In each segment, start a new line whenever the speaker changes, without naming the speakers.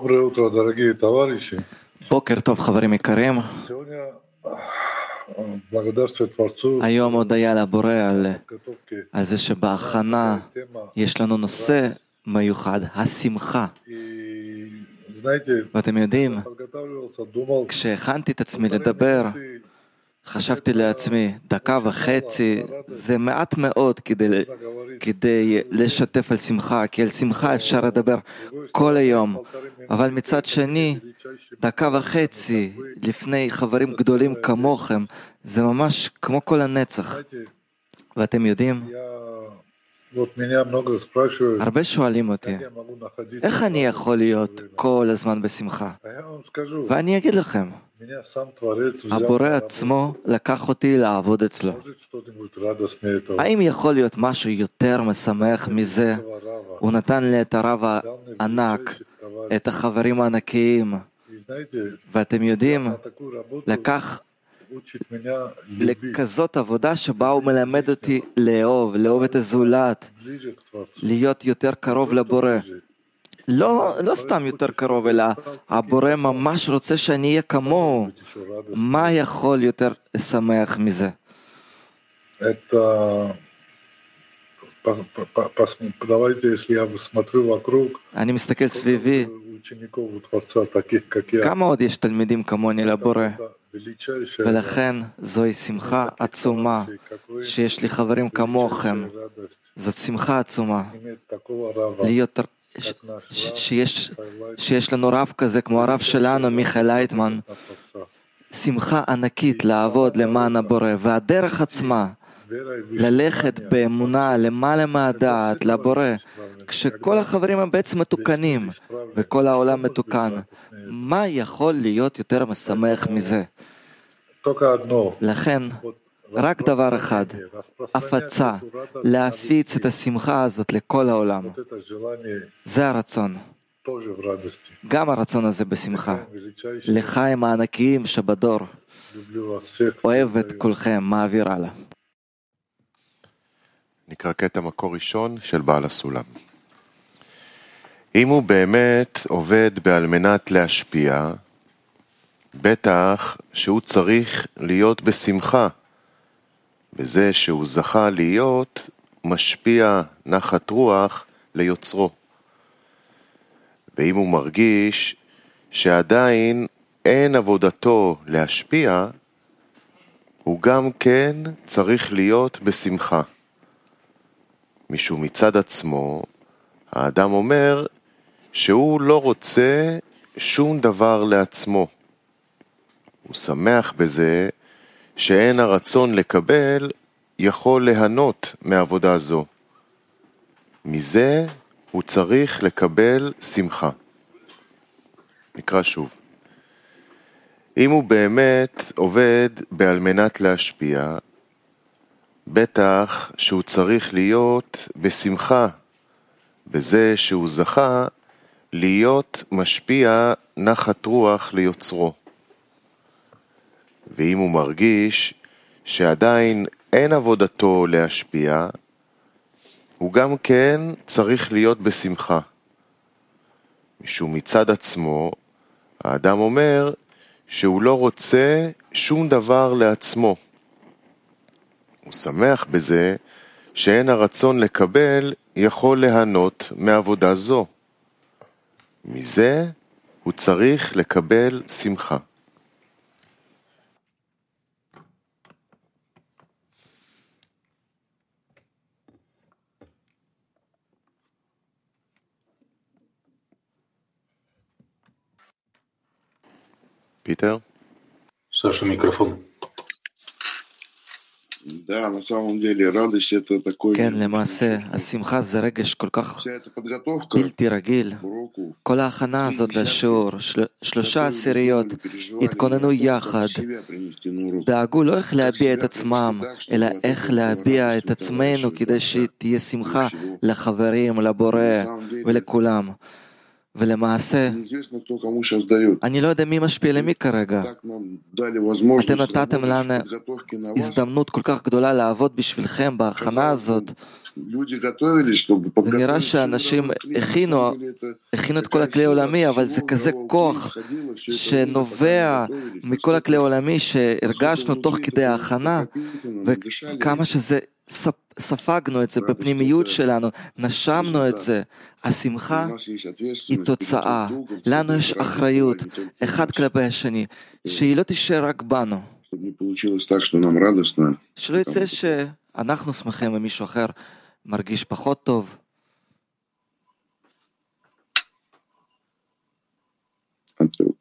Доброе утро, дорогие товарищи.
בוקר טוב חברים יקרים,
Сегодня э, благодарствие Творцу
היום הודיה לבורא על,
подготовки
על זה שבהכנה
тема.
יש לנו נושא מיוחד, השמחה.
И знаете,
ואתם יודעים,
подготавливался, думал,
כשהכנתי את עצמי לדבר,
ты
חשבתי לעצמי, דקה וחצי זה מעט מאוד כדי, כדי לשתף על שמחה, כי על שמחה אפשר לדבר כל היום. אבל מצד שני, דקה וחצי לפני חברים גדולים כמוכם, זה ממש כמו כל הנצח. ואתם יודעים, הרבה שואלים אותי, איך אני יכול להיות כל הזמן בשמחה? ואני אגיד לכם, הבורא עצמו לקח אותי לעבוד אצלו. האם יכול להיות משהו יותר משמח מזה? הוא נתן לי את הרב הענק, את החברים הענקיים. ואתם יודעים, לקח לכזאת עבודה שבה הוא מלמד אותי לאהוב, לאהוב את הזולת, להיות יותר קרוב לבורא, לא, לא סתם יותר קרוב, אלא הבורא ממש רוצה שאני אהיה כמוהו. מה יכול יותר לשמח מזה? אני מסתכל סביבי, כמה עוד יש תלמידים כמוני לבורא? ולכן זוהי שמחה עצומה שיש לי חברים כמוכם. זאת שמחה עצומה להיות שיש, שיש לנו רב כזה כמו הרב שלנו מיכאל לייטמן. שמחה ענקית לעבוד למען הבורא והדרך עצמה ללכת באמונה למעלה מהדעת לבורא. כשכל החברים הם בעצם מתוקנים וכל העולם מתוקן מה יכול להיות יותר משמח מזה? לכן רק דבר אחד, הפצה, להפיץ את השמחה הזאת לכל העולם. זה הרצון. גם הרצון הזה בשמחה. לחיים הענקיים שבדור. אוהב את כולכם, מעביר הלאה.
נקרא קטע מקור ראשון של בעל הסולם. אם הוא באמת עובד בעל מנת להשפיע, בטח שהוא צריך להיות בשמחה בזה שהוא זכה להיות משפיע נחת רוח ליוצרו. ואם הוא מרגיש שעדיין אין עבודתו להשפיע, הוא גם כן צריך להיות בשמחה. משום מצד עצמו, האדם אומר שהוא לא רוצה שום דבר לעצמו. הוא שמח בזה שאין הרצון לקבל יכול ליהנות מעבודה זו. מזה הוא צריך לקבל שמחה. נקרא שוב. אם הוא באמת עובד בעל מנת להשפיע, בטח שהוא צריך להיות בשמחה, בזה שהוא זכה להיות משפיע נחת רוח ליוצרו. ואם הוא מרגיש שעדיין אין עבודתו להשפיע, הוא גם כן צריך להיות בשמחה. משום מצד עצמו, האדם אומר שהוא לא רוצה שום דבר לעצמו. הוא שמח בזה שאין הרצון לקבל יכול ליהנות מעבודה זו. מזה הוא צריך לקבל שמחה. פיטר?
Саша, микрофон.
Да, на самом деле радость это такой
כן, למעשה, השמחה זה רגש כל כך
вся эта подготовка
בלתי רגיל.
к уроку,
כל ההכנה הזאת לשיעור, של... שלושה עשיריות, התכוננו יחד, דאגו לא איך להביע את עצמם, אלא איך להביע את עצמנו כדי שתהיה שמחה לחברים, לבורא ולכולם. ולמעשה, אני לא יודע מי משפיע למי כרגע. אתם נתתם לנו הזדמנות כל כך גדולה לעבוד בשבילכם בהכנה הזאת. זה נראה שאנשים הכינו, הכינו את כל הכלי העולמי, אבל זה כזה כוח שנובע מכל הכלי העולמי שהרגשנו תוך כדי ההכנה, וכמה שזה ספגנו את זה בפנימיות שלנו, נשמנו את זה. השמחה היא תוצאה. לנו יש אחריות, אחד כלפי השני, שהיא לא תישאר רק בנו. שלא יצא שאנחנו שמחים ומישהו אחר מרגיש פחות טוב.
Thank you.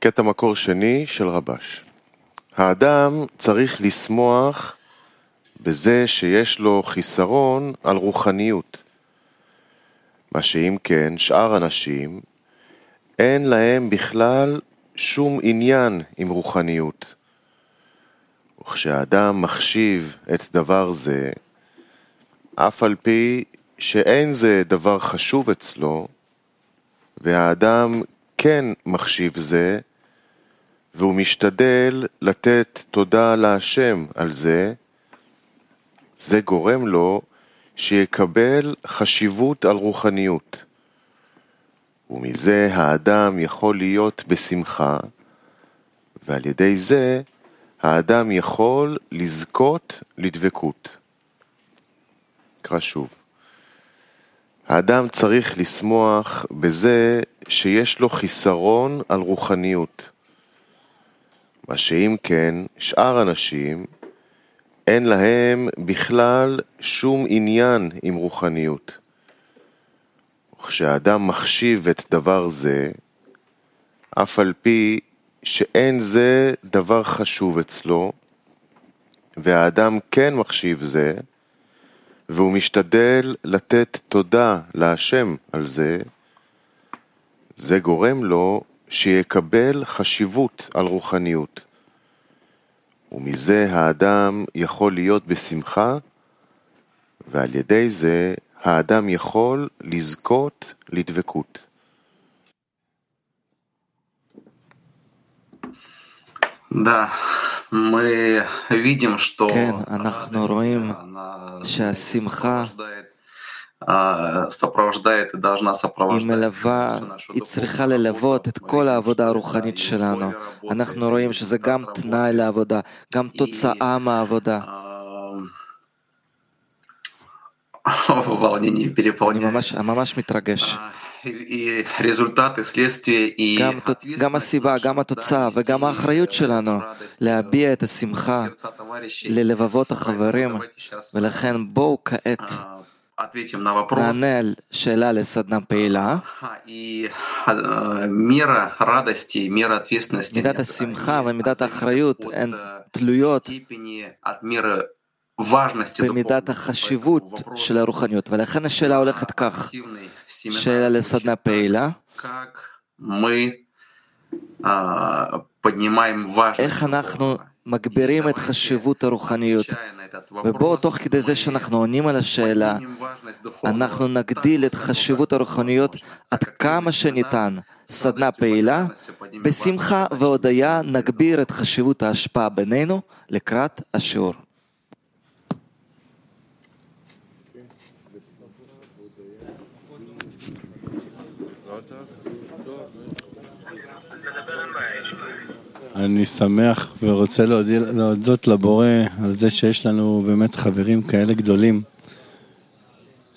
קטע מקור שני של רבש. האדם צריך לשמוח בזה שיש לו חיסרון על רוחניות. מה שאם כן, שאר אנשים, אין להם בכלל שום עניין עם רוחניות. וכשאדם מחשיב את דבר זה, אף על פי שאין זה דבר חשוב אצלו, והאדם כן מחשיב זה, והוא משתדל לתת תודה להשם על זה, זה גורם לו שיקבל חשיבות על רוחניות. ומזה האדם יכול להיות בשמחה, ועל ידי זה האדם יכול לזכות לדבקות. נקרא שוב. האדם צריך לשמוח בזה שיש לו חיסרון על רוחניות. מה שאם כן, שאר אנשים, אין להם בכלל שום עניין עם רוחניות. וכשאדם מחשיב את דבר זה, אף על פי שאין זה דבר חשוב אצלו, והאדם כן מחשיב זה, והוא משתדל לתת תודה להשם על זה, זה גורם לו שיקבל חשיבות על רוחניות. ומזה האדם יכול להיות בשמחה, ועל ידי זה האדם יכול לזכות לדבקות.
כן, אנחנו רואים שהשמחה היא מלווה, היא צריכה ללוות את כל העבודה הרוחנית שלנו. אנחנו רואים שזה גם תנאי לעבודה, גם תוצאה מהעבודה. אני ממש, ממש מתרגש. גם, גם הסיבה, גם התוצאה וגם האחריות שלנו להביע את השמחה ללבבות החברים, ולכן בואו כעת.
ответим на вопрос.
נענה על שאלה לסדנה פעילה.
Ага, И э, мера радости, мера ответственности.
מידת
нет,
השמחה
они
ומידת
зависят
האחריות
от,
הן
э,
תלויות
степени, от меры важности
במידת
духовной.
החשיבות
Поэтому вопрос
של הרוחניות, ולכן השאלה הולכת כך,
активный семинар
שאלה
звучит
לסדנה
так.
פעילה,
Как мы а, поднимаем важность
איך אנחנו
духовного.
מגבירים את חשיבות הרוחניות. ובואו, תוך כדי זה שאנחנו עונים על השאלה, אנחנו נגדיל את חשיבות הרוחניות עד כמה שניתן. סדנה פעילה, בשמחה והודיה נגביר את חשיבות ההשפעה בינינו לקראת השיעור.
אני שמח ורוצה להודות, להודות לבורא על זה שיש לנו באמת חברים כאלה גדולים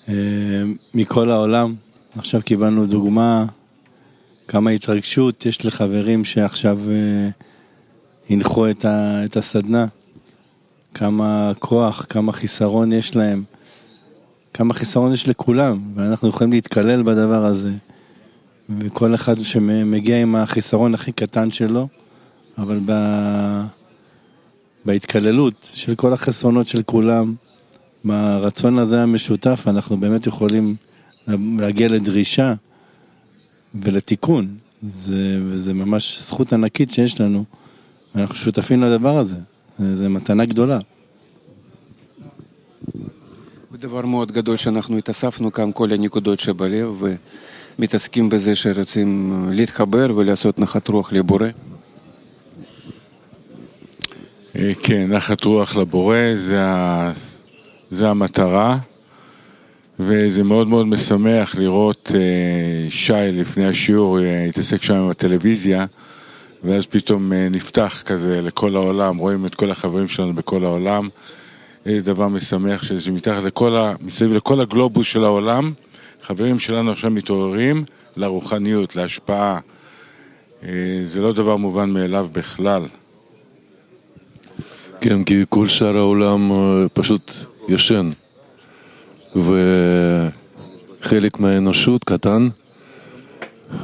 אה, מכל העולם. עכשיו קיבלנו דוגמה, כמה התרגשות יש לחברים שעכשיו אה, הנחו את, ה, את הסדנה, כמה כוח, כמה חיסרון יש להם, כמה חיסרון יש לכולם, ואנחנו יכולים להתקלל בדבר הזה. וכל אחד שמגיע עם החיסרון הכי קטן שלו, אבל ב... בהתקללות של כל החסרונות של כולם, ברצון הזה המשותף, אנחנו באמת יכולים להגיע לדרישה ולתיקון. זה, וזה ממש זכות ענקית שיש לנו, ואנחנו שותפים לדבר הזה. זו מתנה גדולה.
דבר מאוד גדול שאנחנו התאספנו כאן, כל הנקודות שבלב, ומתעסקים בזה שרוצים להתחבר ולעשות נחת רוח לבורא.
כן, נחת רוח לבורא, זה, ה... זה המטרה, וזה מאוד מאוד משמח לראות אה, שי לפני השיעור, אה, התעסק שם עם הטלוויזיה, ואז פתאום אה, נפתח כזה לכל העולם, רואים את כל החברים שלנו בכל העולם. איזה דבר משמח שמתחת לכל ה... מסביב לכל הגלובוס של העולם, חברים שלנו עכשיו מתעוררים לרוחניות, להשפעה. זה לא דבר מובן מאליו בכלל.
כן, כי כל שאר העולם פשוט ישן, וחלק מהאנושות קטן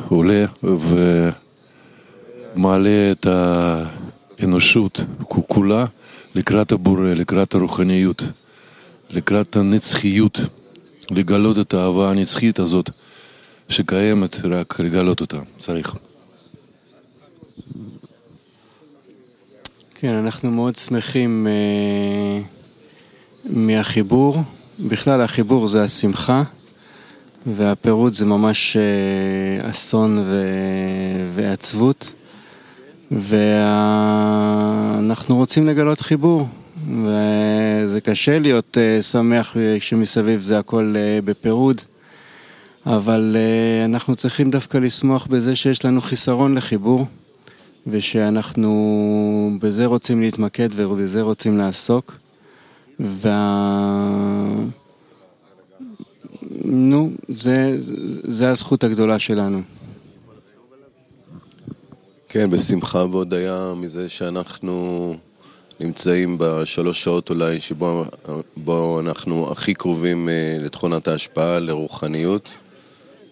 עולה ומעלה את האנושות כולה לקראת הבורא, לקראת הרוחניות, לקראת הנצחיות, לגלות את האהבה הנצחית הזאת שקיימת, רק לגלות אותה, צריך.
כן, אנחנו מאוד שמחים uh, מהחיבור. בכלל החיבור זה השמחה, והפירוט זה ממש uh, אסון ו- ועצבות. ואנחנו רוצים לגלות חיבור, וזה קשה להיות uh, שמח כשמסביב זה הכל uh, בפירוד, אבל uh, אנחנו צריכים דווקא לשמוח בזה שיש לנו חיסרון לחיבור. ושאנחנו בזה רוצים להתמקד ובזה רוצים לעסוק. וה... נו, זה, זה הזכות הגדולה שלנו.
כן, בשמחה והודיה מזה שאנחנו נמצאים בשלוש שעות אולי שבו בו אנחנו הכי קרובים לתכונת ההשפעה, לרוחניות.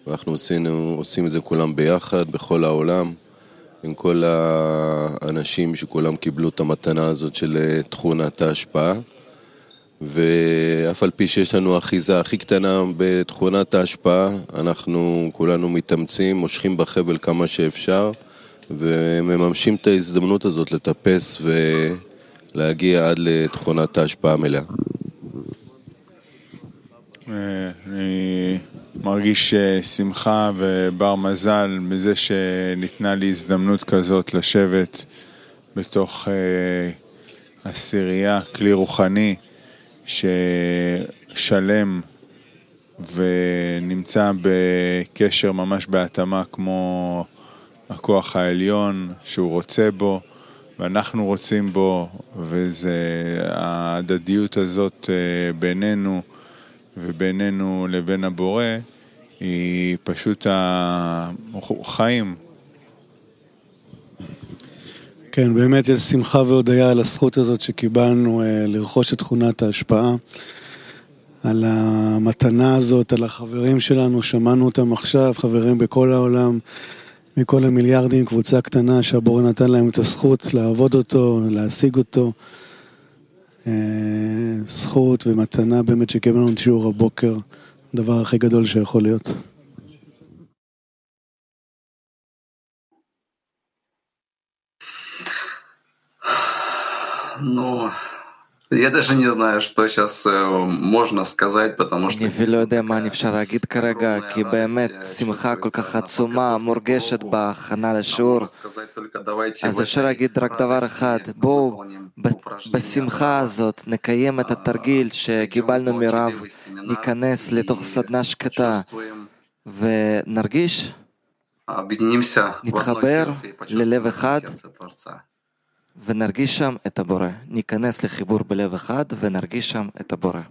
ואנחנו עשינו, עושים את זה כולם ביחד, בכל העולם. עם כל האנשים שכולם קיבלו את המתנה הזאת של תכונת ההשפעה. ואף על פי שיש לנו אחיזה הכי קטנה בתכונת ההשפעה, אנחנו כולנו מתאמצים, מושכים בחבל כמה שאפשר, ומממשים את ההזדמנות הזאת לטפס ולהגיע עד לתכונת ההשפעה המלאה.
אני מרגיש שמחה ובר מזל מזה שניתנה לי הזדמנות כזאת לשבת בתוך עשירייה, כלי רוחני ששלם ונמצא בקשר ממש בהתאמה כמו הכוח העליון שהוא רוצה בו ואנחנו רוצים בו וזה ההדדיות הזאת בינינו ובינינו לבין הבורא היא פשוט החיים.
כן, באמת יש שמחה והודיה על הזכות הזאת שקיבלנו לרכוש את תכונת ההשפעה, על המתנה הזאת, על החברים שלנו, שמענו אותם עכשיו, חברים בכל העולם, מכל המיליארדים, קבוצה קטנה שהבורא נתן להם את הזכות לעבוד אותו, להשיג אותו. אה, זכות ומתנה באמת שקיבל לנו את שיעור הבוקר, הדבר הכי גדול שיכול להיות.
נו. No. я даже не знаю, что сейчас можно сказать, потому что...
אני אפילו לא יודע מה אני אפשר להגיד כרגע, כי באמת שמחה כל כך עצומה מורגשת בהכנה לשיעור. אז אפשר להגיד רק דבר אחד, בואו בשמחה הזאת נקיים את התרגיל שקיבלנו מרב, ניכנס לתוך סדנה שקטה ונרגיש, נתחבר ללב אחד ונרגיש שם את הבורא. ניכנס לחיבור בלב אחד ונרגיש שם את הבורא.